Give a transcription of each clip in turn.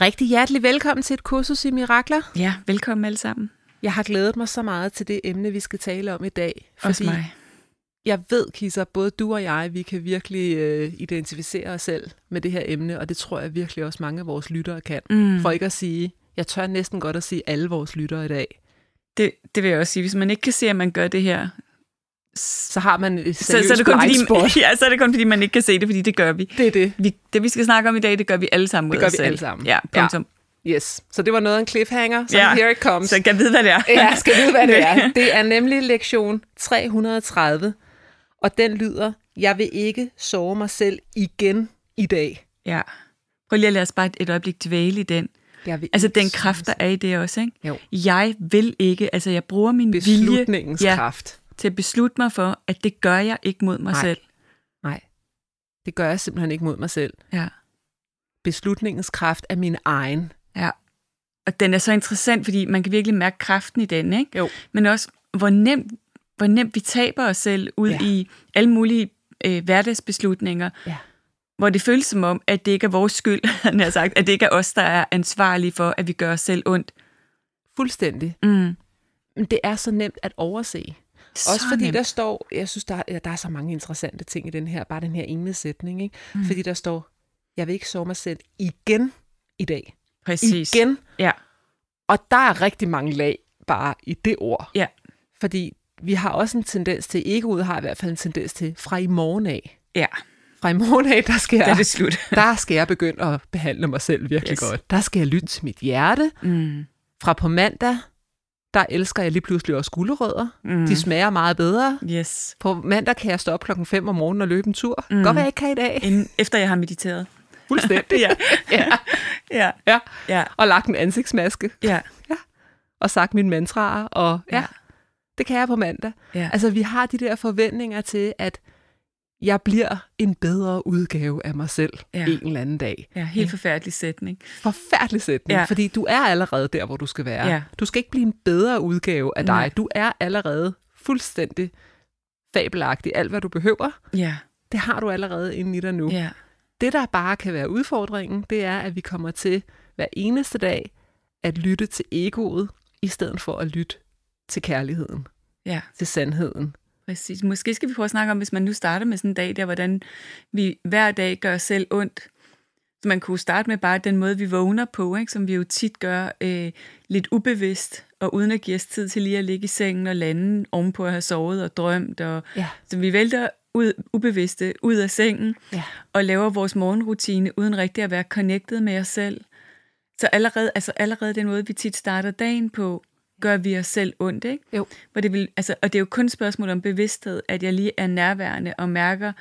Rigtig hjertelig velkommen til et kursus i mirakler. Ja, velkommen alle sammen. Jeg har glædet mig så meget til det emne, vi skal tale om i dag. Fordi Også mig. Jeg ved, Kisser, både du og jeg, vi kan virkelig øh, identificere os selv med det her emne, og det tror jeg virkelig også mange af vores lyttere kan. Mm. For ikke at sige, jeg tør næsten godt at sige alle vores lyttere i dag. Det, det vil jeg også sige. Hvis man ikke kan se, at man gør det her, så har man et så, så, er det kun, fordi, ja, så er det kun fordi, man ikke kan se det, fordi det gør vi. Det er det. Vi, det, vi skal snakke om i dag, det gør vi alle sammen Det gør vi alle sammen. Ja, punktum. Ja. Yes. Så det var noget af en cliffhanger, så ja. here it comes. Så jeg kan vide, hvad det er. ja, skal vide, hvad det er. Det er nemlig lektion 330, og den lyder, jeg vil ikke sove mig selv igen i dag. Ja. Prøv lige at lade os bare et øjeblik dvæle i den. Jeg vil altså den kraft, der er i det også, ikke? Jo. Jeg vil ikke, altså jeg bruger min Beslutningens vilje. Ja, kraft til at beslutte mig for, at det gør jeg ikke mod mig Nej. selv. Nej, det gør jeg simpelthen ikke mod mig selv. Ja. Beslutningens kraft er min egen. Ja. Og den er så interessant, fordi man kan virkelig mærke kraften i den, ikke? Jo. Men også, hvor nemt, hvor nemt vi taber os selv ud ja. i alle mulige øh, hverdagsbeslutninger. Ja. Hvor det føles som om, at det ikke er vores skyld, han har sagt, at det ikke er os, der er ansvarlige for, at vi gør os selv ondt. Fuldstændig. Mm. Men det er så nemt at overse. Så Også fordi nemt. der står, jeg synes, der, der er så mange interessante ting i den her, bare den her ene sætning, ikke? Mm. Fordi der står, jeg vil ikke sove mig selv igen i dag. Præcis. Igen. Ja. Og der er rigtig mange lag bare i det ord. Ja. Fordi vi har også en tendens til, egoet har i hvert fald en tendens til, fra i morgen af. Ja. Fra i morgen af, der skal, Der er jeg, det slut. der skal jeg begynde at behandle mig selv virkelig Yes. godt. Der skal jeg lytte til mit hjerte. Mm. Fra på mandag, der elsker jeg lige pludselig også gulerødder. Mm. De smager meget bedre. Yes. På mandag kan jeg stå op klokken 5 om morgenen og løbe en tur. Mm. Godt være, jeg ikke kan i dag. Inden, efter jeg har mediteret. Fuldstændig. ja. ja. Ja. ja. Ja. Og lagt en ansigtsmaske. Ja. Og sagt mine mantraer. Og ja, Ja. ja, det kan jeg på mandag. Ja. Altså, vi har de der forventninger til, at jeg bliver en bedre udgave af mig selv Ja. en eller anden dag. Ja, helt forfærdelig sætning. Forfærdelig sætning, Ja. fordi du er allerede der, hvor du skal være. Ja. Du skal ikke blive en bedre udgave af dig. Nej. Du er allerede fuldstændig fabelagtig. Alt, hvad du behøver, Ja. det har du allerede inde i dig nu. Ja. Det, der bare kan være udfordringen, det er, at vi kommer til hver eneste dag at lytte til egoet, i stedet for at lytte til kærligheden, Ja. til sandheden. Præcis. Måske skal vi prøve at snakke om, hvis man nu starter med sådan en dag der, hvordan vi hver dag gør os selv ondt. Så man kunne starte med bare den måde, vi vågner på, ikke? som vi jo tit gør øh, lidt ubevidst, og uden at give os tid til lige at ligge i sengen og lande ovenpå at have sovet og drømt. Og, Ja. Så vi vælter ud, ubevidste ud af sengen Ja. og laver vores morgenrutine uden rigtig at være connected med os selv. Så allerede, altså allerede den måde, vi tit starter dagen på, gør vi os selv ondt, ikke? Jo. Hvor det vil, altså, og det er jo kun et spørgsmål om bevidsthed, at jeg lige er nærværende og mærker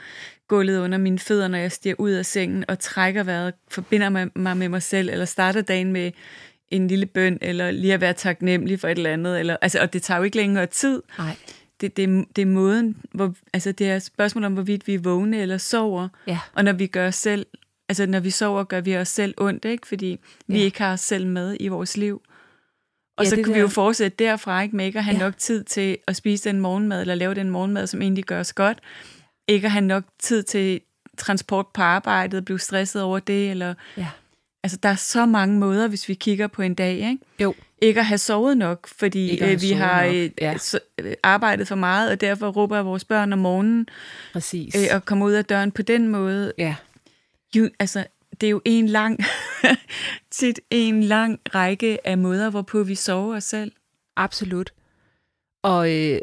gulvet under mine fødder, når jeg stiger ud af sengen og trækker vejret, forbinder mig, mig med mig selv, eller starter dagen med en lille bøn, eller lige at være taknemmelig for et eller andet. Eller, altså, og det tager jo ikke længere tid. Nej. Det, det, det er måden, hvor, altså det er et spørgsmål om, hvorvidt vi er vågne eller sover. Ja. Og når vi gør os selv, altså når vi sover, gør vi os selv ondt, ikke? Fordi vi Ja. ikke har os selv med i vores liv. Og Ja, så det kan vi der- jo fortsætte derfra, ikke? Med ikke at have Ja. nok tid til at spise den morgenmad, eller lave den morgenmad, som egentlig gør os godt. Ikke at have nok tid til transport på arbejdet, blive stresset over det, eller... Ja. Altså, der er så mange måder, hvis vi kigger på en dag, ikke? Jo. Ikke at have sovet nok, fordi øh, vi har nok, øh, ja. så, øh, arbejdet for meget, og derfor råber vores børn om morgenen, Præcis. øh, og kommer ud af døren på den måde. ja. Jo, altså, det er jo en lang, tit en lang række af måder, hvorpå vi sover os selv. Absolut. Og øh,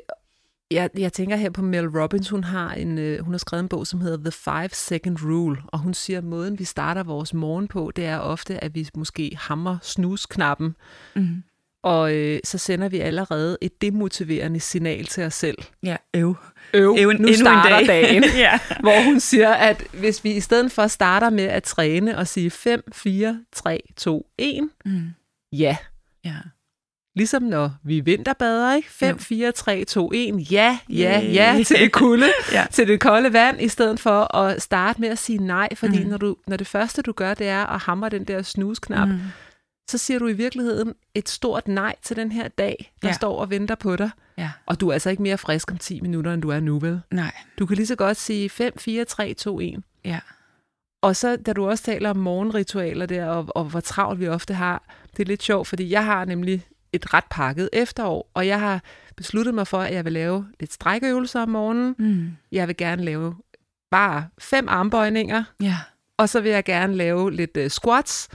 jeg, jeg tænker her på Mel Robbins, hun har, en, øh, hun har skrevet en bog, som hedder The Five Second Rule, og hun siger, at måden, vi starter vores morgen på, det er ofte, at vi måske hammer snusknappen, Mm. Og øh, så sender vi allerede et demotiverende signal til os selv. Ja, øv. Øv, Øv, nu endnu en starter dag. dagen. ja. hvor hun siger, at hvis vi i stedet for starter med at træne og sige 5, 4, 3, 2, 1, Mm. ja. ja. Ligesom når vi vinterbader, ikke? 5, Jo. 4, 3, 2, 1, ja, ja, ja, til det kulde, Ja. til det kolde vand, i stedet for at starte med at sige nej, fordi mm. når, du, når det første, du gør, det er at hamre den der snusknap, mm. Så siger du i virkeligheden et stort nej til den her dag, der ja. står og venter på dig. Ja. Og du er altså ikke mere frisk om 10 minutter, end du er nu, vel? Nej. Du kan lige så godt sige 5, 4, 3, 2, 1. Ja. Og så, da du også taler om morgenritualer der, og, og hvor travlt vi ofte har, det er lidt sjovt, fordi jeg har nemlig et ret pakket efterår, og jeg har besluttet mig for, at jeg vil lave lidt strækøvelser om morgenen. Mm. Jeg vil gerne lave bare fem armbøjninger, Ja. og så vil jeg gerne lave lidt uh, squats,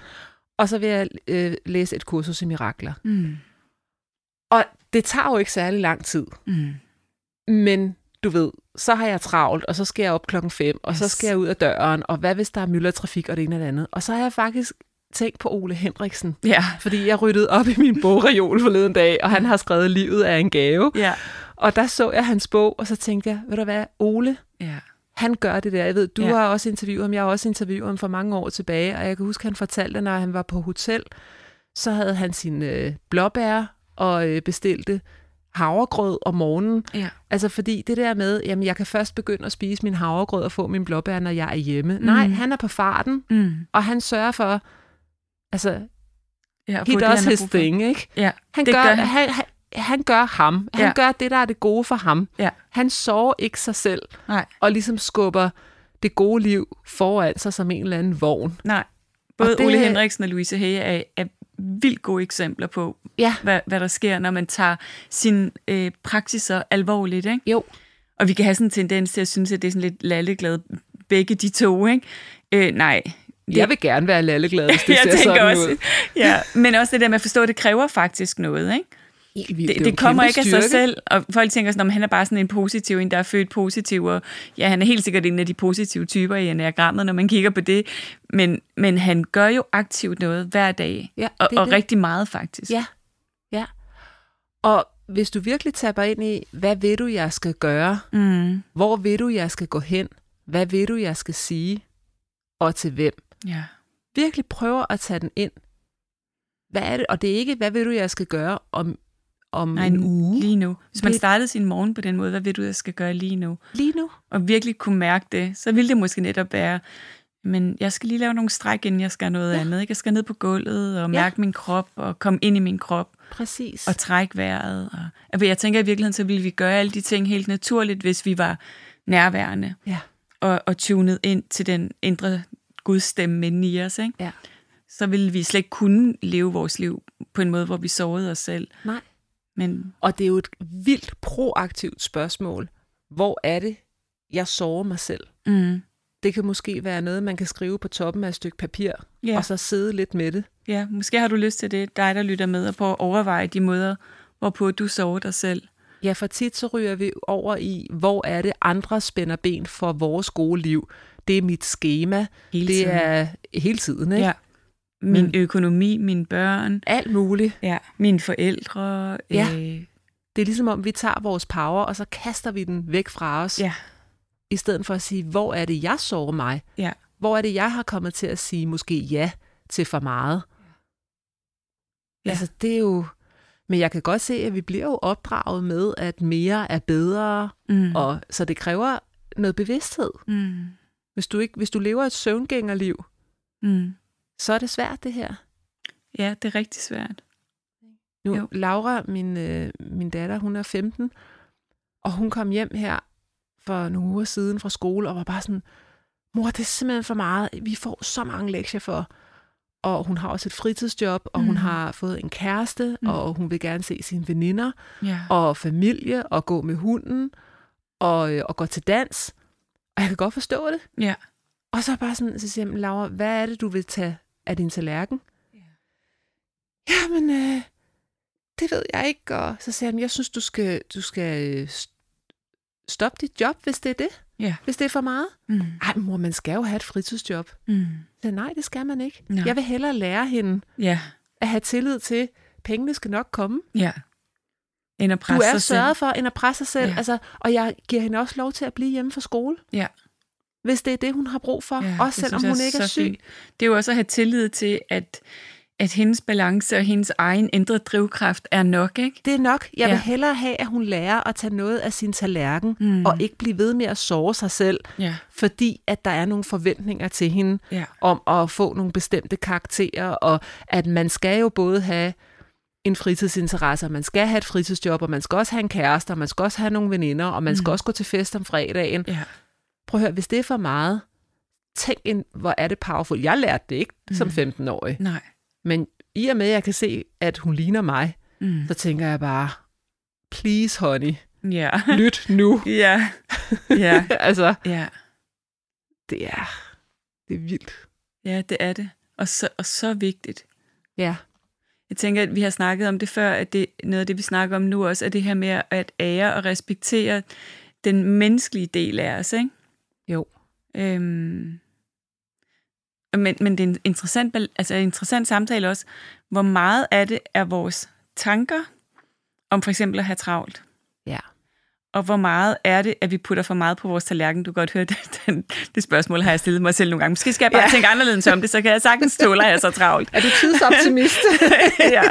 og så vil jeg uh, læse et kursus i mirakler. Mm. Og det tager jo ikke særlig lang tid, Mm. men du ved, så har jeg travlt, og så skal jeg op klokken 5, og yes. så skal jeg ud af døren, og hvad hvis der er myldretrafik og det ene og det andet. Og så har jeg faktisk tænkt på Ole Henriksen, Ja. fordi jeg ryddede op i min bogreol forleden dag, og han har skrevet Livet er en gave. Ja. Og der så jeg hans bog, og så tænkte jeg, ved du hvad, Ole, Ja. Han gør det der. Jeg ved, du Ja. har også interviewet ham, jeg har også interviewet ham for mange år tilbage, og jeg kan huske, han fortalte, når han var på hotel, så havde han sin øh, blåbær og øh, bestilte havregrød om morgenen. Ja. Altså fordi det der med, jamen jeg kan først begynde at spise min havregrød og få min blåbær, når jeg er hjemme. Mm. Nej, han er på farten, Mm. og han sørger for, altså, Ja, he does his thing, ikke? Ja, Han det gør, gør han. han. Han, han, gør ham. Han Ja. gør det, der er det gode for ham. Ja. Han sover ikke sig selv, Nej. og ligesom skubber det gode liv foran sig som en eller anden vogn. Nej. Både Og det... det- Ole Henriksen og Louise Hage er, er vildt gode eksempler på, Ja. hvad, hvad der sker, når man tager sine øh, praksiser alvorligt. Ikke? Jo. Og vi kan have sådan en tendens til at synes, at det er sådan lidt lalleglad, begge de to. Ikke? Øh, nej. Jeg vil gerne være lalleglad, hvis det jeg ser tænker sådan også, ud. ja, men også det der med at forstå, at det kræver faktisk noget. Ikke? Helt vildt. Det, det en kommer ikke af styrke. sig selv, og folk tænker sådan, om han er bare sådan en positiv, en der er født positiv, og ja, han er helt sikkert en af de positive typer i enagrammet, når man kigger på det, men, men han gør jo aktivt noget hver dag, Ja, og, det og det. rigtig meget faktisk. Ja, ja. Og hvis du virkelig tapper ind i, hvad vil du, jeg skal gøre? Mm, Hvor vil du, jeg skal gå hen? Hvad vil du, jeg skal sige? Og til hvem? ja. Virkelig prøver at tage den ind. Hvad er det? Og det er ikke, hvad vil du, jeg skal gøre om, om Nej, en uge? lige nu. Hvis man startede sin morgen på den måde, hvad vil du, jeg skal gøre lige nu? Lige nu. Og virkelig kunne mærke det, så ville det måske netop være, men jeg skal lige lave nogle stræk, inden jeg skal noget ja. andet. Ikke? Jeg skal ned på gulvet og mærke min krop, og komme ind i min krop. Præcis. og trække vejret. Og, altså, jeg tænker i virkeligheden, så ville vi gøre alle de ting helt naturligt, hvis vi var nærværende Ja. og, og tunet ind til den indre gudstemme inde i os. Ikke? Ja. Så ville vi slet ikke kunne leve vores liv på en måde, hvor vi sovede os selv. Nej. Men Og det er jo et vildt proaktivt spørgsmål. Hvor er det, jeg sover mig selv? mm, Det kan måske være noget, man kan skrive på toppen af et stykke papir, ja, og så sidde lidt med det. ja, måske har du lyst til det, dig der lytter med, og prøve at overveje de måder, hvorpå du sover dig selv. Ja, for tit så ryger vi over i, hvor er det, andre spænder ben for vores gode liv. Det er mit schema. Hele det tiden. er hele tiden, ikke? Ja. Min Men- økonomi, mine børn, Alt muligt. ja, mine forældre. Ja. Øh, Det er ligesom om, vi tager vores power, og så kaster vi den væk fra os, ja, i stedet for at sige, hvor er det, jeg sover mig? ja. Hvor er det, jeg har kommet til at sige måske ja til for meget? Ja. Altså, det er jo... Men jeg kan godt se, at vi bliver jo opdraget med, at mere er bedre, Mm. og så det kræver noget bevidsthed. Mm. Hvis du, ikke, hvis du lever et søvngængerliv, Mm. Så er det svært, det her. Ja, det er rigtig svært. Nu, Jo. Laura, min, øh, min datter, hun er 15, og hun kom hjem her for nogle uger siden fra skole, og var bare sådan, mor, det er simpelthen for meget. Vi får så mange lektier for. Og hun har også et fritidsjob, og mm. hun Mhm. har fået en kæreste, Mm. og hun vil gerne se sine veninder, Ja. og familie, og gå med hunden, og, øh, og gå til dans. Og jeg kan godt forstå det. ja. Og så bare sådan, så siger jeg, "Men Laura, hvad er det, du vil tage af din tallerken? Ja. Jamen, øh, det ved jeg ikke. Og så siger han, jeg synes, du skal, du skal øh, st- stoppe dit job, hvis det er det. Ja. Hvis det er for meget. Mm. Ej, mor, man skal jo have et fritidsjob. Mm. Så nej, det skal man ikke. Nå. Jeg vil hellere lære hende Ja. at have tillid til, pengene skal nok komme. Ja. End at Du presse er sig selv. sørget for, end at presse sig selv. Ja. Altså, og jeg giver hende også lov til at blive hjemme fra skole. Ja. Hvis det er det, hun har brug for. Ja, også selvom hun ikke er så syg. fint. Det er jo også at have tillid til, at, at hendes balance og hendes egen indre drivkraft er nok, ikke? Det er nok. Jeg Ja. vil hellere have, at hun lærer at tage noget af sin tallerken, Mm. og ikke blive ved med at såre sig selv, Ja. fordi at der er nogle forventninger til hende Ja. om at få nogle bestemte karakterer, og at man skal jo både have en fritidsinteresse, og man skal have et fritidsjob, og man skal også have en kæreste, og man skal også have nogle veninder, og man skal Mm. også gå til fest om fredagen. Ja. Prøv at høre, hvis det er for meget, tænk ind, hvor er det powerful. Jeg lærte det ikke som Mm. 15-årig, Nej. men i og med, at jeg kan se, at hun ligner mig, Mm. så tænker jeg bare, please honey, Ja. lyt nu. ja. Ja. altså, Ja. det er, det er vildt. Ja, det er det. Og så, og så vigtigt. Ja, Jeg tænker, at vi har snakket om det før, at det noget af det, vi snakker om nu også, er det her med at ære og respektere den menneskelige del af os, ikke? Øhm, men, men det er en interessant, altså en interessant samtale også. Hvor meget af det er vores tanker om for eksempel at have travlt? Ja. Og hvor meget er det, at vi putter for meget på vores tallerken? Du kan godt høre, det, den, det spørgsmål har jeg stillet mig selv nogle gange. Måske skal jeg bare Ja. tænke anderledes om det, så kan jeg sagtens tåle, at jeg er så travlt. Er du tidsoptimist? ja.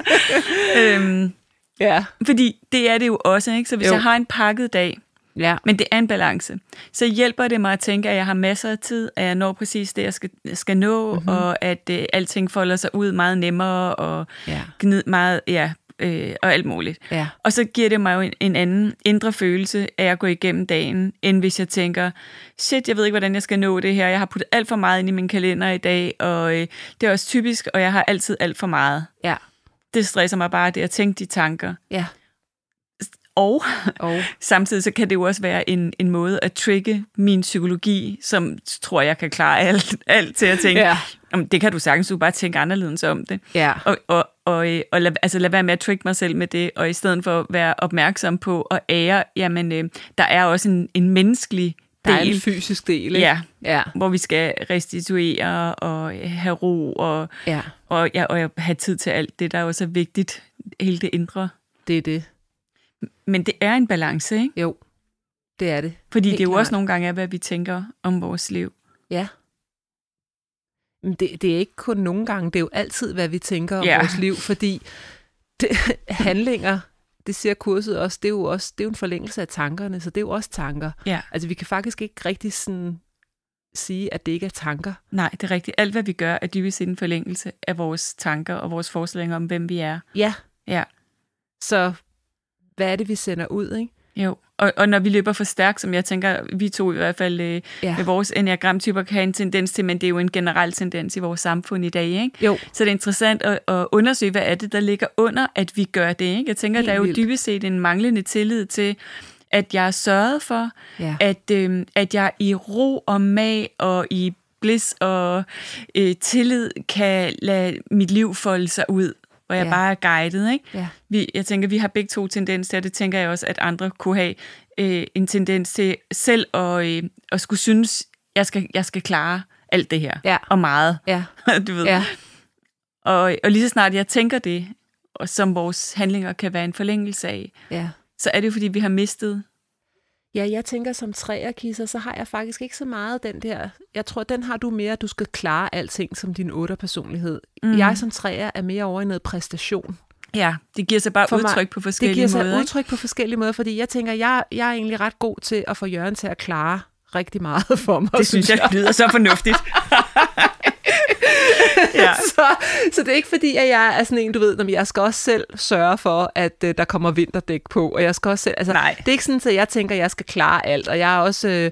øhm, ja. fordi det er det jo også, ikke? Så hvis jo. jeg har en pakket dag, Ja. men det er en balance, så hjælper det mig at tænke, at jeg har masser af tid, at jeg når præcis det, jeg skal, skal nå, Mhm. mm-hmm. og at øh, alting folder sig ud meget nemmere, og Ja. gnid meget, ja, øh, og alt muligt. Ja. Og så giver det mig jo en, en anden indre følelse af at gå igennem dagen, end hvis jeg tænker, shit, jeg ved ikke, hvordan jeg skal nå det her. Jeg har puttet alt for meget ind i min kalender i dag, og øh, det er også typisk, og jeg har altid alt for meget. Ja. Det stresser mig bare, det at tænke de tanker. Ja. Og Og samtidig så kan det jo også være en, en måde at trigge min psykologi, som tror, jeg kan klare alt, alt til at tænke, Ja. Jamen, det kan du sagtens, du bare tænke anderledes om det. ja. Og, og, og, og lad, altså lad være med at trigge mig selv med det, og i stedet for at være opmærksom på at ære, jamen øh, der er også en, en menneskelig Der er del, en fysisk del, ikke? ja, Ja. hvor vi skal restituere og have ro og, Ja. og, ja, og have tid til alt det, der også er vigtigt, hele det indre. Det er det. Men det er en balance, ikke? Jo. Det er det. Fordi Helt det jo klart. også nogle gange er, hvad vi tænker om vores liv. Ja. Men det, det er ikke kun nogle gange, det er jo altid, hvad vi tænker om Ja. vores liv, fordi det, handlinger, det siger kurset også, det er jo også det er jo en forlængelse af tankerne, så det er jo også tanker. Ja. Altså vi kan faktisk ikke rigtig sådan sige, at det ikke er tanker. Nej, det er rigtigt. Alt, hvad vi gør, er dybest en forlængelse af vores tanker og vores forestillinger om, hvem vi er. Ja. Ja. Så hvad er det, vi sender ud, ikke? Jo, og, og når vi løber for stærkt, som jeg tænker, vi to i hvert fald øh, Ja. med vores enneagramtyper kan have en tendens til, men det er jo en generel tendens i vores samfund i dag, ikke? Jo. Så det er interessant at, at undersøge, hvad er det, der ligger under, at vi gør det, ikke? Jeg tænker, Helt der er jo vildt. dybest set en manglende tillid til, at jeg er sørget for, Ja. at, øh, at jeg i ro og mag og i bliss og øh, tillid kan lade mit liv folde sig ud, hvor jeg Ja. bare er guidet, ikke? Ja. Vi, jeg tænker, vi har begge to tendens til, og det tænker jeg også, at andre kunne have øh, en tendens til selv at, øh, at skulle synes, jeg skal, jeg skal klare alt det her, Ja. og meget, Ja. du ved. Ja. Og, og lige så snart jeg tænker det, og som vores handlinger kan være en forlængelse af, Ja. så er det jo, fordi vi har mistet. Ja, jeg tænker som træerkisser, så har jeg faktisk ikke så meget den der... Jeg tror, den har du mere, at du skal klare alting som din otter personlighed. Mm. Jeg som træer er mere over i noget præstation. Ja, det giver sig bare For mig- udtryk på Det forskellige giver sig måder. ikke? udtryk på forskellige måder, fordi jeg tænker, jeg, jeg er egentlig ret god til at få Jørgen til at klare rigtig meget for mig. Det synes jeg lyder så fornuftigt. ja. så, så det er ikke fordi, at jeg er sådan en, du ved, når jeg skal også selv sørge for, at uh, der kommer vinterdæk på, og jeg skal også selv, altså, Nej. det er ikke sådan, at jeg tænker, at jeg skal klare alt, og jeg er også, øh,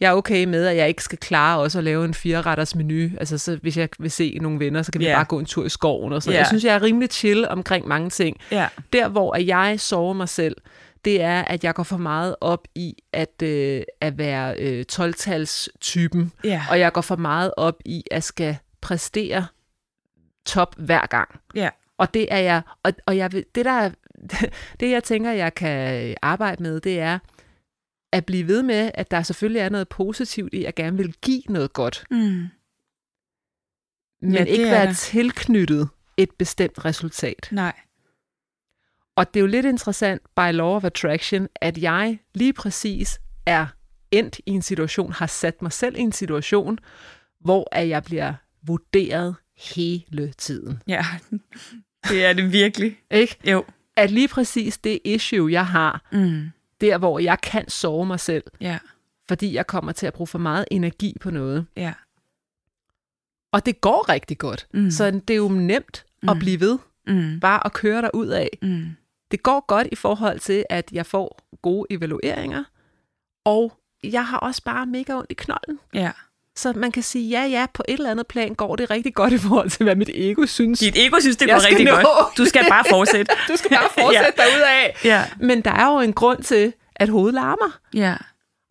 jeg er okay med, at jeg ikke skal klare også at lave en fireretters menu, altså så hvis jeg vil se nogle venner, så kan vi Ja. bare gå en tur i skoven og sådan Ja. Jeg synes, jeg er rimelig chill omkring mange ting. ja. Der, hvor jeg sover mig selv, det er, at jeg går for meget op i at, øh, at være øh, 12-tals-typen, Ja. og jeg går for meget op i at skal præstere top hver gang. Ja. Og det er jeg, og, og jeg vil, det der, det jeg tænker, jeg kan arbejde med, det er at blive ved med, at der selvfølgelig er noget positivt i, at gerne vil give noget godt, Mm. men Ja, ikke være tilknyttet et bestemt resultat. Nej. Og det er jo lidt interessant by law of attraction, at jeg lige præcis er endt i en situation, har sat mig selv i en situation, hvor at jeg bliver vurderet hele tiden. Ja, det er det virkelig. Ikke? Jo. At lige præcis det issue, jeg har, Mm. der hvor jeg kan sove mig selv, Ja, fordi jeg kommer til at bruge for meget energi på noget. ja. Og det går rigtig godt. Mm. Så det er jo nemt at Mm. blive ved, Mm. bare at køre der ud af. Mm. Det går godt i forhold til, at jeg får gode evalueringer, og jeg har også bare mega ondt i knolden. Ja. Så man kan sige, ja, ja, på et eller andet plan går det rigtig godt i forhold til, hvad mit ego synes. Dit ego synes, det går rigtig nå. godt. Du skal bare fortsætte. Du skal bare fortsætte ja. derudad. Ja. Men der er jo en grund til, at hovedet larmer. Ja.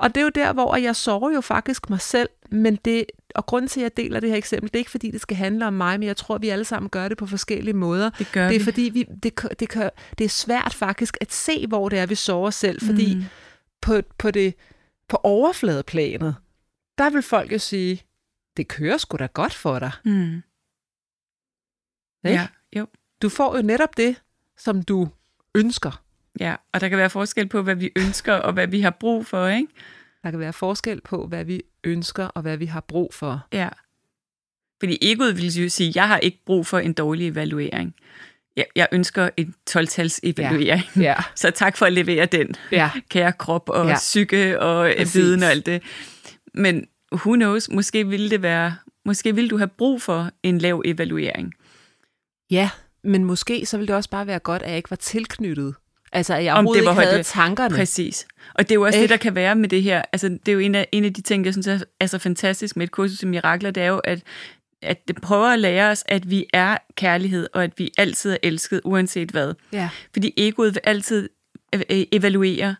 Og det er jo der, hvor jeg sover jo faktisk mig selv, men det, og grunden til, at jeg deler det her eksempel, det er ikke fordi, det skal handle om mig, men jeg tror, at vi alle sammen gør det på forskellige måder. Det gør det er vi. fordi, vi, det, det, kan, det er svært faktisk at se, hvor det er, vi sover selv, fordi Mm. på, på, det, på overfladeplanet, der vil folk jo sige, det kører sgu da godt for dig. Mm. Ikke? Ja. Jo. Du får jo netop det, som du ønsker. Ja, og der kan være forskel på, hvad vi ønsker og hvad vi har brug for, ikke? Der kan være forskel på, hvad vi ønsker og hvad vi har brug for. Ja. Fordi egoet vil jo sige, jeg har ikke brug for en dårlig evaluering. Jeg, jeg ønsker en 12-tals evaluering. Ja. Ja, Så tak for at levere den, ja, kære krop og Ja. psyke og. Præcis. viden og alt det. Men who knows, måske ville det være, måske ville du have brug for en lav evaluering. ja. Men måske så ville det også bare være godt, at jeg ikke var tilknyttet. Altså, at jeg Om det var ikke havde højt- tankerne. Præcis. Og det er jo også Ikke? det, der kan være med det her. Altså, det er jo en af, en af de ting, jeg synes er, er så fantastisk med et kursus i mirakler, det er jo, at, at det prøver at lære os, at vi er kærlighed, og at vi altid er elsket, uanset hvad. Ja. Fordi egoet vil altid øh, øh, evaluere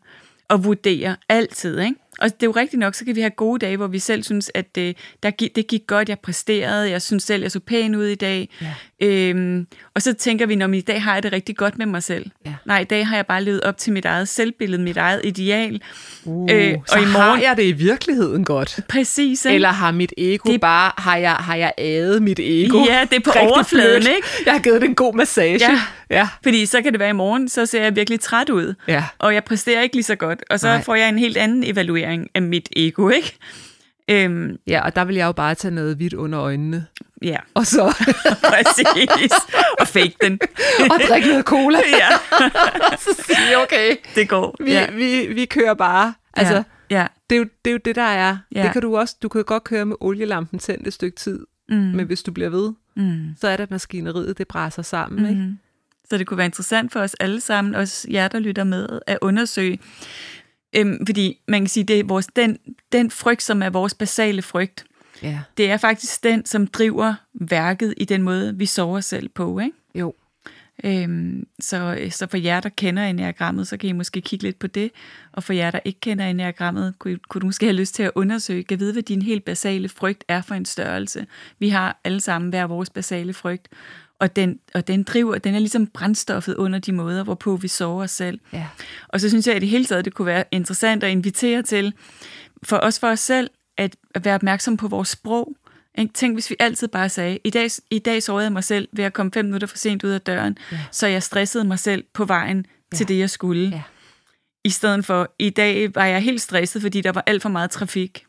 og vurdere altid, ikke? Og det er jo rigtigt nok, så kan vi have gode dage, hvor vi selv synes, at det, der, det gik godt, jeg præsterede, jeg synes selv, jeg så pæn ud i dag. Ja. Øhm, og så tænker vi, når i dag har jeg det rigtig godt med mig selv. Ja. Nej, i dag har jeg bare levet op til mit eget selvbillede, mit eget ideal. Uh, Øh, så og i har morgen- jeg det i virkeligheden godt. Præcis, ikke? Eller har mit ego det... Bare, har jeg, har jeg ædet mit ego? Ja, det er på overfladen, blødt. ikke? Jeg har givet det en god massage. Ja. ja. Fordi så kan det være i morgen, så ser jeg virkelig træt ud. ja. Og jeg præsterer ikke lige så godt. Og så. Nej. får jeg en helt anden evaluering af mit ego, ikke? Øhm, Ja, og der vil jeg jo bare tage noget hvidt under øjnene. ja, Og så præcis. og fake den. og drikke noget cola. ja, så sige, okay, det går. vi, ja. vi, vi kører bare. Altså, ja. ja. det, er jo, det er jo det, der er. Ja. Det kan du også. Du kan godt køre med olielampen tændt et stykke tid, Mm. men hvis du bliver ved, Mm. så er det, at maskineriet det brænder sammen. Ikke? Mm. Så det kunne være interessant for os alle sammen, også jer, der lytter med, at undersøge. Øhm, fordi man kan sige, det er vores, den, den frygt, som er vores basale frygt, Ja. det er faktisk den, som driver værket i den måde, vi sover selv på. Ikke? Jo. Øhm, så, så for jer, der kender enagrammet, så kan I måske kigge lidt på det. Og for jer, der ikke kender enagrammet, kunne, kunne du måske have lyst til at undersøge, kan vide, hvad din helt basale frygt er for en størrelse. Vi har alle sammen hver vores basale frygt. Og den, og den driver, den er ligesom brændstoffet under de måder, hvorpå vi sover os selv. Ja. Og så synes jeg i det hele taget, det kunne være interessant at invitere til, for os for os selv, at, at være opmærksom på vores sprog. Ikke? Tænk, hvis vi altid bare sagde, i dag, i dag sovede jeg mig selv ved at komme fem minutter for sent ud af døren, Ja. så jeg stressede mig selv på vejen til Ja. det, jeg skulle. Ja. I stedet for, i dag var jeg helt stresset, fordi der var alt for meget trafik.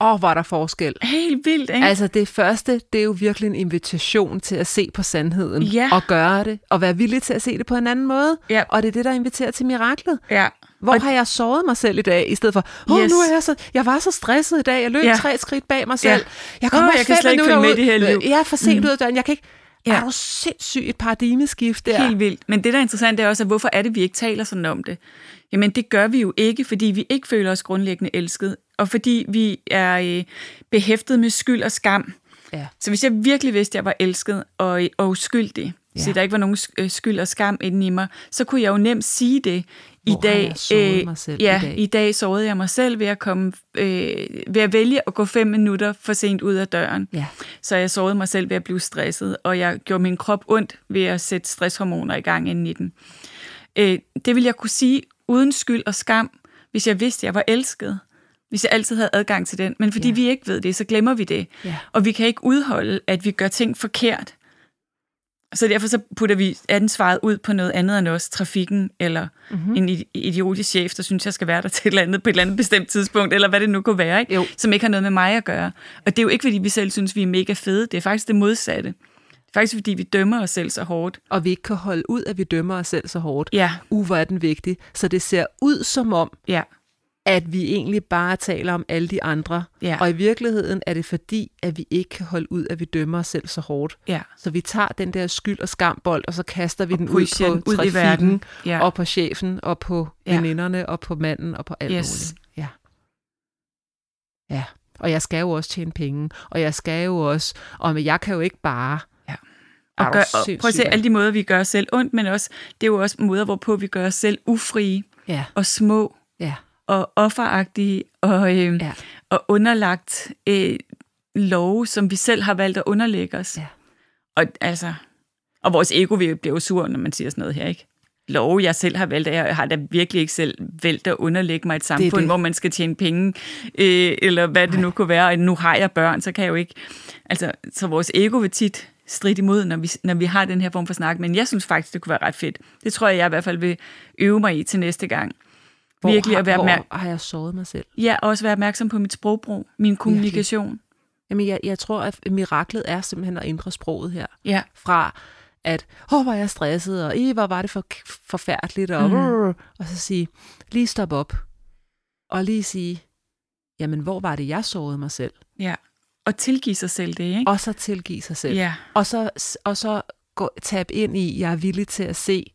Og var der forskel. Helt vildt, ikke? Altså det første, det er jo virkelig en invitation til at se på sandheden. Ja. Og gøre det. Og være villig til at se det på en anden måde. Ja. Og det er det, der inviterer til miraklet. ja. Hvor Og- har jeg såret mig selv i dag, i stedet for, åh, Yes. nu er jeg så, jeg var så stresset i dag, jeg løb Ja. tre skridt bag mig selv. Ja. Jeg kommer Åh, jeg kan slet ikke følge med det her liv. Jeg er for sent mm. ud af døren, jeg kan ikke... Ja. Er du sindssygt et paradigmeskift der? Helt vildt. Men det, der er interessant, det er også, at hvorfor er det, vi ikke taler sådan om det? Jamen, det gør vi jo ikke, fordi vi ikke føler os grundlæggende elsket, og fordi vi er øh, behæftet med skyld og skam. Ja. Så hvis jeg virkelig vidste, at jeg var elsket og, og uskyldig, ja. så der ikke var nogen øh, skyld og skam inde i mig, så kunne jeg jo nemt sige det. I Hvor dag, øh, mig selv ja, i dag? i dag sårede jeg mig selv ved at, komme, øh, ved at vælge at gå fem minutter for sent ud af døren. Ja. Så jeg sårede mig selv ved at blive stresset, og jeg gjorde min krop ondt ved at sætte stresshormoner i gang inden i den. Øh, det vil jeg kunne sige uden skyld og skam, hvis jeg vidste, at jeg var elsket. Hvis jeg altid havde adgang til den. Men fordi ja. vi ikke ved det, så glemmer vi det. Ja. Og vi kan ikke udholde, at vi gør ting forkert. Så derfor så putter vi ansvaret ud på noget andet end os, trafikken, eller mm-hmm. en idiotisk chef, der synes, jeg skal være der til et eller andet, på et eller andet bestemt tidspunkt, eller hvad det nu kunne være, ikke? Jo. som ikke har noget med mig at gøre. Og det er jo ikke, fordi vi selv synes, vi er mega fede. Det er faktisk det modsatte. Det er faktisk, fordi vi dømmer os selv så hårdt. Og vi ikke kan holde ud, at vi dømmer os selv så hårdt. Ja. Uh, hvor er den vigtig. Så det ser ud som om, Ja. At vi egentlig bare taler om alle de andre. Ja. Og i virkeligheden er det fordi, at vi ikke kan holde ud, at vi dømmer os selv så hårdt. Ja. Så vi tager den der skyld og skambold, og så kaster vi Og den ud den på ud i trafikken, verden. Ja. og på chefen, og på Ja. veninderne, og på manden, og på alt Yes. muligt. Ja. Ja. Og jeg skal jo også tjene penge, og jeg skal jo også, og jeg kan jo ikke bare... Ja. Og, gør, og prøv at se alle de måder, vi gør os selv ondt, men også, det er jo også måder, hvorpå vi gør os selv ufrie Ja, og små og offeragtige og, øh, ja. og underlagt øh, love, som vi selv har valgt at underlægge os. Ja. Og, altså, og vores ego vil- bliver jo sur, når man siger sådan noget her, ikke? Love, jeg selv har valgt, jeg har da virkelig ikke selv valgt at underlægge mig et samfund, det. hvor man skal tjene penge, øh, eller hvad det nu kunne være, og nu har jeg børn, så kan jeg jo ikke... Altså, så vores ego vil tit stride imod, når vi, når vi har den her form for snak, men jeg synes faktisk, det kunne være ret fedt. Det tror jeg, jeg i hvert fald vil øve mig i til næste gang. Hvor, Virkelig har, at være hvor opmærk- har jeg såret mig selv? Ja, og også være opmærksom på mit sprogbrug, min kommunikation. Jamen, jeg, jeg tror, at miraklet er simpelthen at ændre sproget her. Ja, Fra at, åh, hvor er jeg stresset, og i, hvor var det for, forfærdeligt, og, mm. og så sige, lige stop op, og lige sige, jamen, hvor var det, jeg sårede mig selv? ja. Og tilgive sig selv det, ikke? Og så tilgive sig selv. Ja, Og så, og så gå, tab ind i, jeg er villig til at se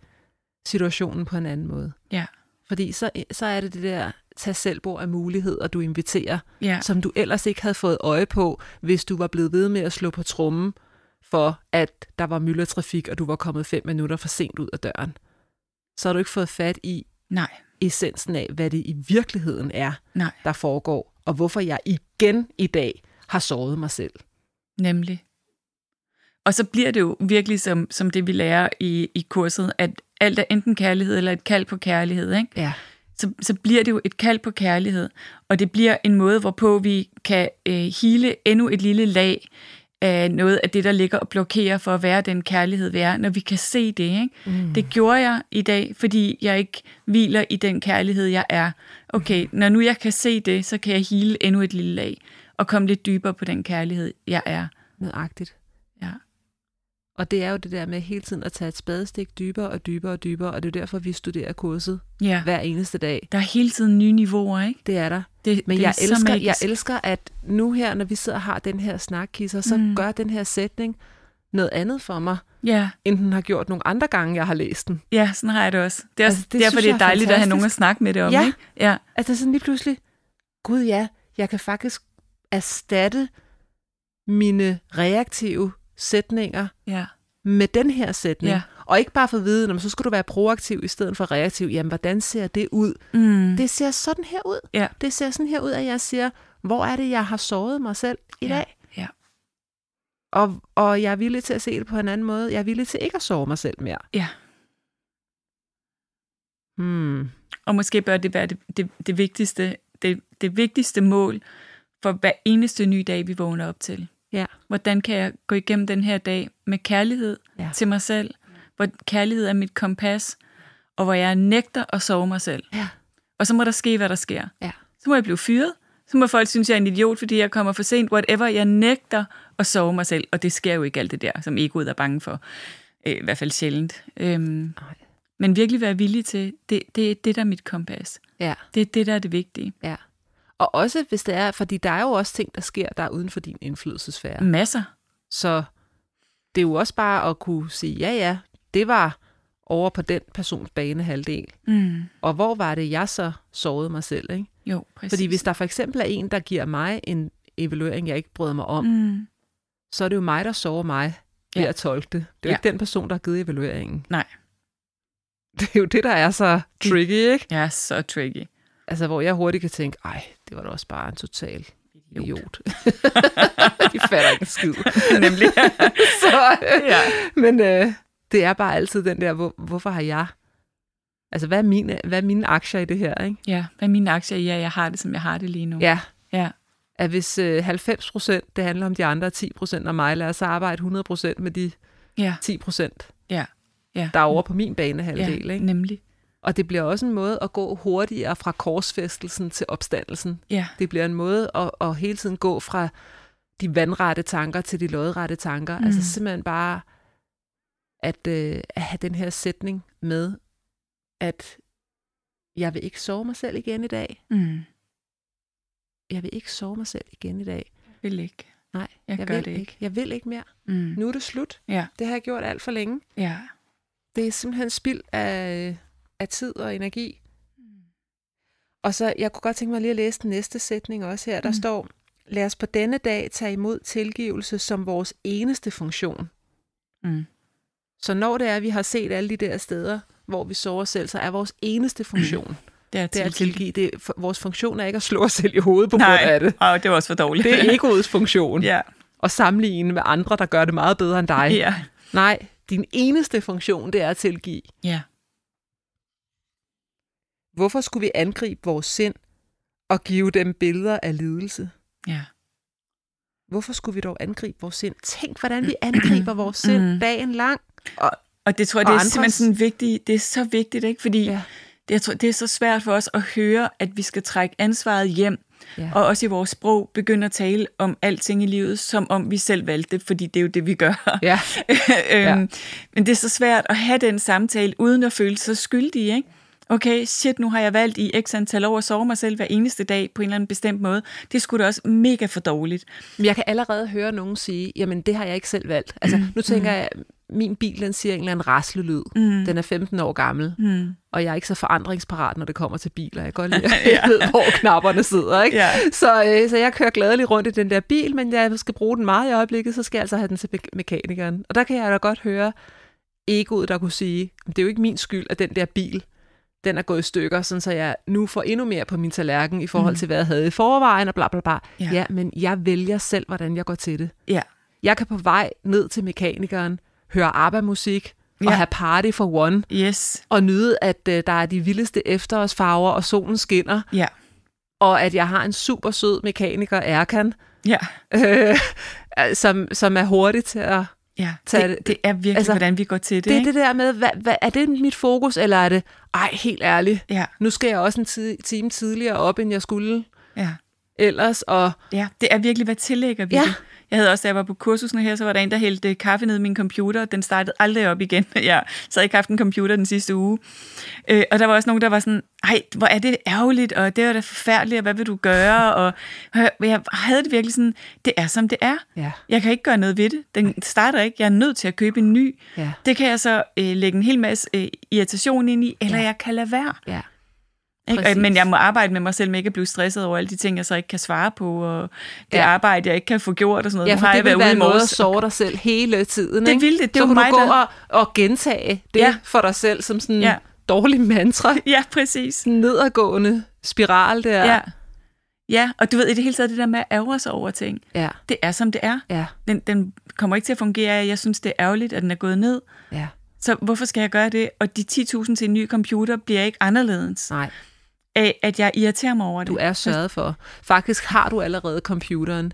situationen på en anden måde. ja, Fordi så, så er det det der tag selvbord af muligheder, du inviterer, ja. som du ellers ikke havde fået øje på, hvis du var blevet ved med at slå på trummen for, at der var myldretrafik, og du var kommet fem minutter for sent ud af døren. Så har du ikke fået fat i Nej, essensen af, hvad det i virkeligheden er, nej, der foregår, og hvorfor jeg igen i dag har såret mig selv. nemlig. Og så bliver det jo virkelig som, som det, vi lærer i, i kurset, at alt er enten kærlighed eller et kald på kærlighed, ikke? Ja. så, så bliver det jo et kald på kærlighed, og det bliver en måde, hvorpå vi kan øh, hele endnu et lille lag af noget af det, der ligger og blokerer for at være den kærlighed, vi er, når vi kan se det. Ikke? Mm. Det gjorde jeg i dag, fordi jeg ikke hviler i den kærlighed, jeg er. Okay, når nu jeg kan se det, så kan jeg hele endnu et lille lag og komme lidt dybere på den kærlighed, jeg er. Nødagtigt. Og det er jo det der med hele tiden at tage et spadestik dybere og dybere og dybere, og det er derfor, vi studerer kurset ja. hver eneste dag. Der er hele tiden nye niveauer, ikke? Det er der. Det, Men det jeg er elsker, jeg elsker, at nu her, når vi sidder og har den her snak, Kisser, så Mm. gør den her sætning noget andet for mig, Ja, end den har gjort nogle andre gange, jeg har læst den. ja, sådan har jeg det også. Det er Altså, det derfor, det er dejligt at have fantastisk. nogen at snakke med det om, Ja. ikke? Ja, Altså sådan lige pludselig, gud ja, jeg kan faktisk erstatte mine reaktive sætninger ja, med den her sætning. Ja. Og ikke bare for at vide, "Nå, men så skal du være proaktiv i stedet for reaktiv. Jamen, hvordan ser det ud? mm. Det ser sådan her ud. ja. Det ser sådan her ud, at jeg siger, hvor er det, jeg har såret mig selv i Ja. dag? Ja. Og, og jeg er villig til at se det på en anden måde. Jeg er villig til ikke at såre mig selv mere. Ja. Hmm. Og måske bør det være det, det, det, vigtigste, det, det vigtigste mål for hver eneste nye dag, vi vågner op til. Ja. Hvordan kan jeg gå igennem den her dag med kærlighed Ja. til mig selv, hvor kærlighed er mit kompas, og hvor jeg nægter at sove mig selv. Ja. Og så må der ske, hvad der sker. Ja. Så må jeg blive fyret. Så må folk synes, jeg er en idiot, fordi jeg kommer for sent. Whatever, jeg nægter at sove mig selv. Og det sker jo ikke alt det der, som egoet er bange for. Øh, I hvert fald sjældent. Øhm, men virkelig være villig til, det, det er det, der er mit kompas. Ja. Det er det, der er det vigtige. ja. Og også hvis det er, fordi der er jo også ting, der sker, der er uden for din indflydelsesfære. Masser. Så det er jo også bare at kunne sige, ja ja, det var over på den persons banehalvdel. Mm. Og hvor var det, jeg så sårede mig selv? Ikke? Jo, præcis. Fordi hvis der for eksempel er en, der giver mig en evaluering, jeg ikke bryder mig om, Mm. så er det jo mig, der sover mig. ved Ja. at tolke det. Det er Ja. ikke den person, der har givet evalueringen. Nej. Det er jo det, der er så tricky, ikke? Ja, så tricky. Altså, hvor jeg hurtigt kan tænke, ej, det var da også bare en total idiot. De fatter ikke skid. Nemlig. Så, øh, ja. men øh, det er bare altid den der, hvor, hvorfor har jeg... Altså, hvad er, mine, hvad er mine aktier i det her, ikke? ja, hvad er mine aktier? Ja, jeg har det, som jeg har det lige nu. Ja, Ja, at hvis øh, 90 procent, det handler om de andre, og 10 procent om mig, lad os så arbejde 100 procent med de ja, 10 procent, ja. ja. der er over på min banehalvdel, ja, ikke? nemlig. Og det bliver også en måde at gå hurtigere fra korsfæstelsen til opstandelsen. Ja, Det bliver en måde at, at hele tiden gå fra de vandrette tanker til de lodrette tanker. Mm. Altså simpelthen bare at, øh, at have den her sætning med, at jeg vil ikke sove mig selv igen i dag. mm. Jeg vil ikke sove mig selv igen i dag. vil ikke. Nej, Jeg jeg gør vil det ikke. Jeg vil ikke mere. Mm. Nu er det slut. Ja, Det har jeg gjort alt for længe. ja. Det er simpelthen spild af, af tid og energi. Og så, jeg kunne godt tænke mig lige at læse den næste sætning også her. Der Mm. mm. står, lad os på denne dag tage imod tilgivelse som vores eneste funktion. Mm. Så når det er, at vi har set alle de der steder, hvor vi sover os selv, så er vores eneste funktion, Det er, det er at tilgive. Det, for, vores funktion er ikke at slå os selv i hovedet på grund Nej, af det. Åh, det var også for dårligt. Det er egoets funktion. ja, At sammenligne med andre, der gør det meget bedre end dig. ja, Nej, din eneste funktion, det er at tilgive. ja. Hvorfor skulle vi angribe vores sind og give dem billeder af lidelse? ja. Hvorfor skulle vi dog angribe vores sind? Tænk, hvordan vi angriber vores sind Mm. dagen lang. Og, Og det tror jeg, det er andres- simpelthen sådan vigtigt. Det er så vigtigt, ikke? Fordi ja, det, jeg tror, det er så svært for os at høre, at vi skal trække ansvaret hjem, ja. og også i vores sprog begynde at tale om alting i livet, som om vi selv valgte det, fordi det er jo det, vi gør. ja, øhm, Ja. Men det er så svært at have den samtale, uden at føle sig skyldig, ikke? Okay, shit, nu har jeg valgt i x antal år at sove mig selv hver eneste dag på en eller anden bestemt måde. Det skulle da også mega for dårligt. Men jeg kan allerede høre nogen sige, jamen det har jeg ikke selv valgt. Altså nu tænker jeg, min bil den siger en eller anden raslelyd. Mm. Den er 15 år gammel, Mm. og jeg er ikke så forandringsparat, når det kommer til biler. Jeg kan godt lide, at jeg ved, hvor knapperne sidder. Ikke? Ja. Så, øh, så jeg kører gladeligt rundt i den der bil, men jeg skal bruge den meget i øjeblikket, så skal jeg altså have den til me- mekanikeren. Og der kan jeg da godt høre egoet, der kunne sige, det er jo ikke min skyld, at den der bil, den er gået i stykker, sådan så jeg nu får endnu mere på min tallerken i forhold Mm. til, hvad jeg havde i forvejen, og bla bla bla. Ja. Ja. men jeg vælger selv, hvordan jeg går til det. Ja. Jeg kan på vej ned til mekanikeren, høre ABBA-musik, og Ja. have party for one, Yes. og nyde, at øh, der er de vildeste efterårsfarver, og solen skinner, Ja. og at jeg har en super sød mekaniker, Erkan, Ja. øh, som, som er hurtig til at... Ja. Det, det- det er virkelig, altså, altså, hvordan vi går til det, Det er ikke? det der med, hvad, hvad, er det mit fokus, eller er det, ej, helt ærligt, Ja. nu skal jeg også en tid, time tidligere op, end jeg skulle Ja. ellers, og Ja, det er virkelig, hvad tillægger vi Ja. det? Jeg havde også, da jeg var på kursusene her, så var der en, der hældte kaffe ned i min computer. Den startede aldrig op igen. Jeg så havde ikke haft en computer den sidste uge. Øh, og der var også nogen, der var sådan, ej, hvor er det ærgerligt, og det er da forfærdeligt, og hvad vil du gøre? Og og jeg havde det virkelig sådan, det er som det er. ja, Jeg kan ikke gøre noget ved det. Den starter ikke. Jeg er nødt til at købe en ny. ja, Det kan jeg så øh, lægge en hel masse øh, irritation ind i, eller Ja. jeg kan lade være. ja. Ikke? Præcis. Men jeg må arbejde med mig selv med ikke at blive stresset over alle de ting, jeg så ikke kan svare på, og det Ja. arbejde, jeg ikke kan få gjort og sådan noget. Ja, for har det jeg vil været være en måde at sove dig selv hele tiden. Det ikke? vil det. Det Så mig, du gå der- og, og gentage det Ja. for dig selv som sådan en Ja. dårlig mantra. Ja, præcis. En nedadgående spiral der. Ja. ja, og du ved, i det hele taget, det der med at ærge sig over ting, ja, det er som det er. ja, Den, den kommer ikke til at fungere jeg synes, det er ærgerligt, at den er gået ned. ja. Så hvorfor skal jeg gøre det? Og de 10.000 til en ny computer bliver ikke anderledes Nej, af, at jeg irriterer mig over det. du er sørget for. Faktisk har du allerede computeren.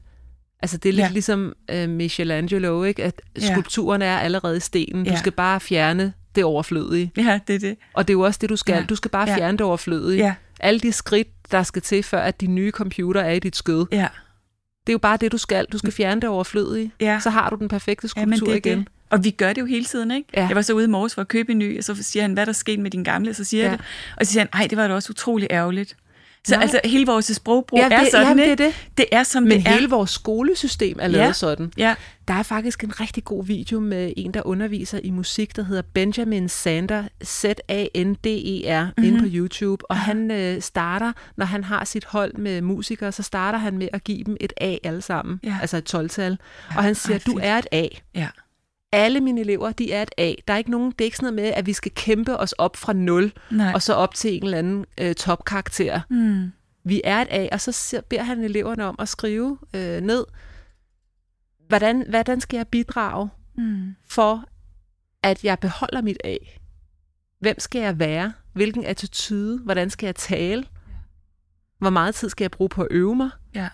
Altså det er lidt Ja. ja. ligesom uh, Michelangelo, ikke? at Ja. skulpturen er allerede i stenen. Du Ja. skal bare fjerne det overflødige. Ja, det er det. Og det er jo også det, du skal. Ja. Ja. Du skal bare Ja. fjerne det overflødige. Ja, Alle de skridt, der skal til, før at de nye computer er i dit skød. ja, Det er jo bare det, du skal. Du skal fjerne det overflødige. ja. Så har du den perfekte Ja, skulptur det er igen. det. Og vi gør det jo hele tiden, ikke? Ja. Jeg var så ude i morges for at købe en ny, og så siger han, hvad er der sket med din gamle? Så siger Ja. jeg det. Og så siger han, ej, det var da også utrolig ærgerligt. Så Nej. altså, hele vores sprogbrug Ja, er det- sådan, jamen, det er det. Det er, som Men det er. hele vores skolesystem er lavet Ja. sådan. Ja, Der er faktisk en rigtig god video med en, der underviser i musik, der hedder Benjamin Sander, Z-A-N-D-E-R, mm-hmm. inde på YouTube. Og han øh, starter, når han har sit hold med musikere, så starter han med at give dem et A alle sammen. Ja. Altså et 12-tal. Og han siger, ej, du er et A. ja, alle mine elever, de er et A. Der er ikke nogen, det er ikke sådan noget med, at vi skal kæmpe os op fra 0, Nej. og så op til en eller anden øh, topkarakter. Mm. Vi er et A, og så beder han eleverne om at skrive øh, ned, hvordan, hvordan skal jeg bidrage Mm. for, at jeg beholder mit A? Hvem skal jeg være? Hvilken attitude? Hvordan skal jeg tale? Hvor meget tid skal jeg bruge på at øve mig? Ja.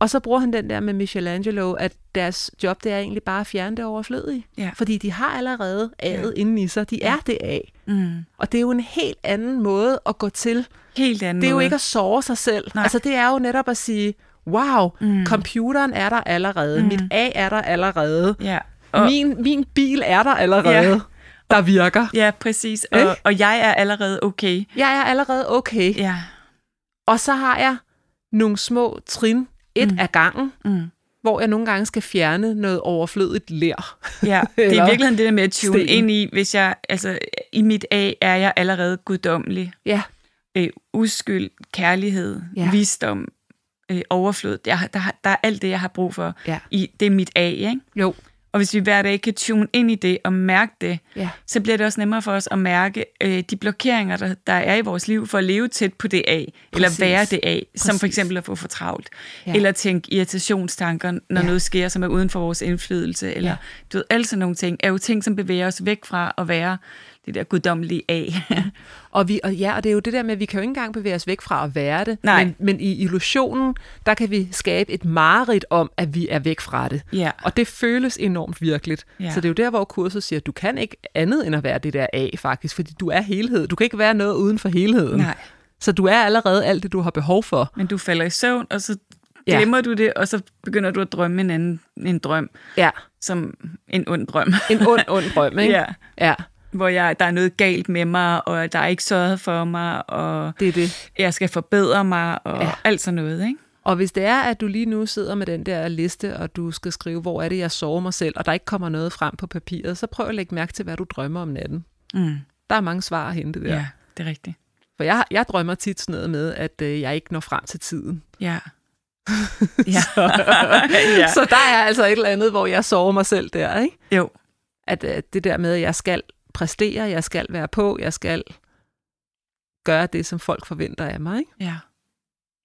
Og så bruger han den der med Michelangelo, at deres job, det er egentlig bare at fjerne det overflødige. Ja. Fordi de har allerede A'et Ja. inden i sig. De Ja. er det A. Mm. Og det er jo en helt anden måde at gå til. Helt anden Det er jo måde. ikke at såre sig selv. Nej. Altså det er jo netop at sige, wow, Mm. computeren er der allerede. Mm. Mit A er der allerede. Ja. Og... Min, min bil er der allerede, Ja. der virker. Ja, præcis. Og, og jeg er allerede okay. Jeg er allerede okay. Ja. Og så har jeg nogle små trin, et Mm. af gangen, Mm. hvor jeg nogle gange skal fjerne noget overflødigt lær. Ja, det er i virkeligheden det der med at tune sten. ind i, hvis jeg, altså i mit A er jeg allerede guddommelig. Ja, Øh, uskyld, kærlighed, ja. Visdom, øh, overflod. Jeg, der, der er alt det, jeg har brug for. ja. I, det er mit A, ikke? Jo. Og hvis vi hver dag kan tune ind i det og mærke det, Ja. så bliver det også nemmere for os at mærke øh, de blokeringer, der, der er i vores liv for at leve tæt på det A, eller Præcis. være det A, som for Præcis. eksempel at få for travlt, ja. Eller tænke irritationstanker, når ja. Noget sker, som er uden for vores indflydelse, eller. Ja. du ved, alle sådan nogle ting, er jo ting, som bevæger os væk fra at være det der guddommelige A. Og, vi, og ja, og det er jo det der med, at vi kan jo ikke engang bevæge os væk fra at være det. Nej. Men, men i illusionen, der kan vi skabe et mareridt om, at vi er væk fra det. ja. Og det føles enormt virkeligt. Ja. Ja. Så det er jo der, hvor kurset siger, at du kan ikke andet end at være det der A, faktisk. Fordi du er helhed. Du kan ikke være noget uden for helheden. Nej, Så du er allerede alt det, du har behov for. men du falder i søvn, og så Ja. glemmer du det, og så begynder du at drømme en anden en drøm, Ja. som en ond drøm. En ond, ond drøm, ikke? ja. ja. Hvor jeg, der er noget galt med mig, og der er ikke sørget for mig, og Det er det. jeg skal forbedre mig, og ja. Alt sådan noget, ikke? Og hvis det er, at du lige nu sidder med den der liste, og du skal skrive, hvor er det, jeg sover mig selv, og der ikke kommer noget frem på papiret, så prøv at lægge mærke til, hvad du drømmer om natten. Mm. Der er mange svar at hente der. Ja. det er rigtigt. For jeg, jeg drømmer tit sådan noget med, at øh, jeg ikke når frem til tiden. Ja. ja. ja. Så der er altså et eller andet, hvor jeg sover mig selv der, ikke? Jo. At øh, det der med, at jeg skal præstere, jeg skal være på, jeg skal gøre det, som folk forventer af mig, ikke? Ja.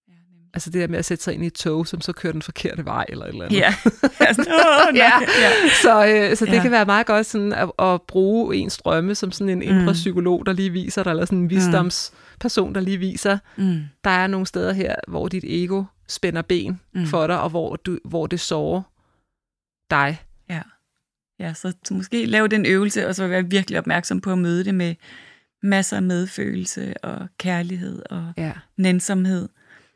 Ja, nemlig. Altså det der med at sætte sig ind i et tog, som så kører den forkerte vej, eller et eller andet. Ja. Åh, nej. Ja. ja. Så, øh, så det Ja. kan være meget godt sådan at, at bruge ens drømme som sådan en indre Mm. psykolog, der lige viser dig, eller sådan en visdomsperson, der lige viser, Mm. der er nogle steder her, hvor dit ego spænder ben Mm. mm. for dig, og hvor, du, hvor det sårer dig. Ja. Så, måske lave den øvelse, og så være virkelig opmærksom på at møde det med masser af medfølelse og kærlighed og Ja. nænsomhed.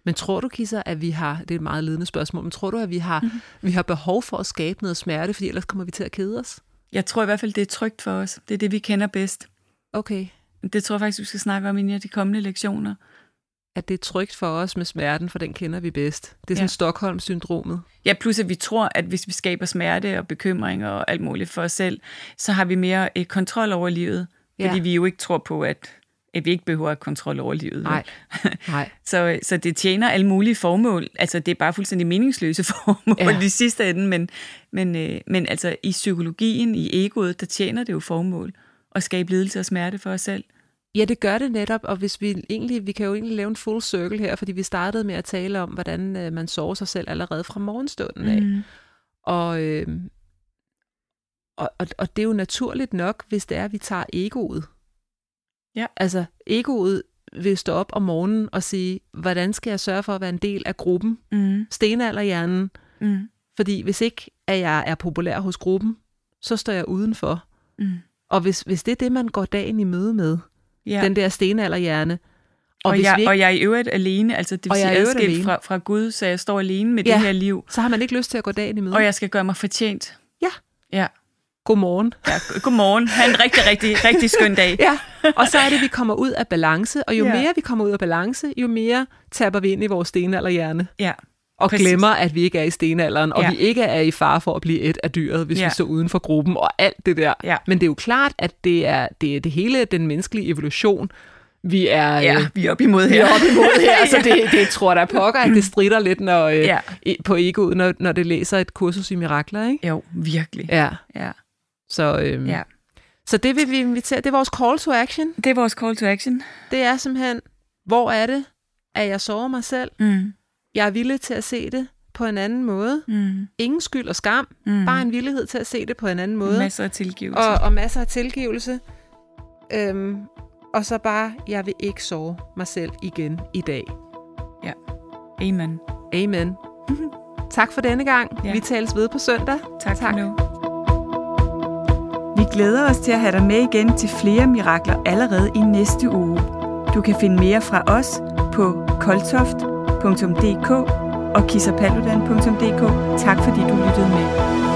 Men tror du, Kisser, at vi har, det er et meget ledende spørgsmål, men tror du, at vi har, Mhm. mm-hmm. vi har behov for at skabe noget smerte, fordi ellers kommer vi til at kede os? Jeg tror i hvert fald, det er trygt for os. Det er det, vi kender bedst. Okay. Det tror jeg faktisk, vi skal snakke om i de kommende lektioner. At det er trygt for os med smerten, for den kender vi bedst. Det er sådan Ja. Stockholm-syndromet. Ja, plus at vi tror, at hvis vi skaber smerte og bekymring og alt muligt for os selv, så har vi mere eh, kontrol over livet. Ja. Fordi vi jo ikke tror på, at, at vi ikke behøver at kontrol over livet. Nej. Nej. Så, så det tjener alle mulige formål. Altså, det er bare fuldstændig meningsløse formål. Ja. i sidste ende, men, men, øh, men altså i psykologien, i egoet, der tjener det jo formål at skabe lidelse og smerte for os selv. Ja, det gør det netop, og hvis vi egentlig, vi kan jo egentlig lave en full circle her, fordi vi startede med at tale om, hvordan øh, man sover sig selv allerede fra morgenstunden af. Mm. Og, øh, og, og, og det er jo naturligt nok, hvis det er, at vi tager egoet. Ja. Altså, egoet vil stå op om morgenen og sige, hvordan skal jeg sørge for at være en del af gruppen? Mm. Stenalderhjernen. Mm. Fordi hvis ikke, at jeg er populær hos gruppen, så står jeg udenfor. Mm. Og hvis, hvis det er det, man går dagen i møde med, Ja. den der stenalderhjerne, og, hvis jeg, vi ikke- og jeg er i øvrigt alene, altså det vil Og sige adskilt fra, fra Gud, så jeg står alene med Ja. det her liv, så har man ikke lyst til at gå dagen i møde. og jeg skal gøre mig fortjent. Ja. Ja. Godmorgen. ja. Godmorgen. Ha' en rigtig, rigtig, rigtig skøn dag. Ja, og så er det, at vi kommer ud af balance, og jo Ja. mere vi kommer ud af balance, jo mere taber vi ind i vores stenalderhjerne. Ja. Og Præcis. glemmer, at vi ikke er i stenalderen, og Ja. vi ikke er i fare for at blive et af dyret, hvis Ja. vi står uden for gruppen, og alt det der. Ja. Men det er jo klart, at det er det, er det hele den menneskelige evolution, vi er, Ja, øh, vi er oppe imod vi her. er oppe imod her. Så det, det tror da pokker, at det strider lidt når, øh, Ja. på egoet, når, når det læser et kursus i mirakler. Ikke? Jo, virkelig. Ja. Ja. Så, øhm, Ja. så det vil vi invitere. Det er vores call to action. Det er vores call to action. Det er simpelthen, hvor er det, at jeg sover mig selv? Mm. Jeg er villig til at se det på en anden måde. Mm. Ingen skyld og skam. Mm. Bare en villighed til at se det på en anden måde. Masser af tilgivelse. og, og masser af tilgivelse. Øhm, og så bare, jeg vil ikke sove mig selv igen i dag. Amen. Amen. tak for denne gang. Ja. Vi tales ved på søndag. Tak, Tak. for nu. Vi glæder os til at have dig med igen til flere mirakler allerede i næste uge. Du kan finde mere fra os på koltoft.dk og kissapaludan.dk. Tak fordi du lyttede med.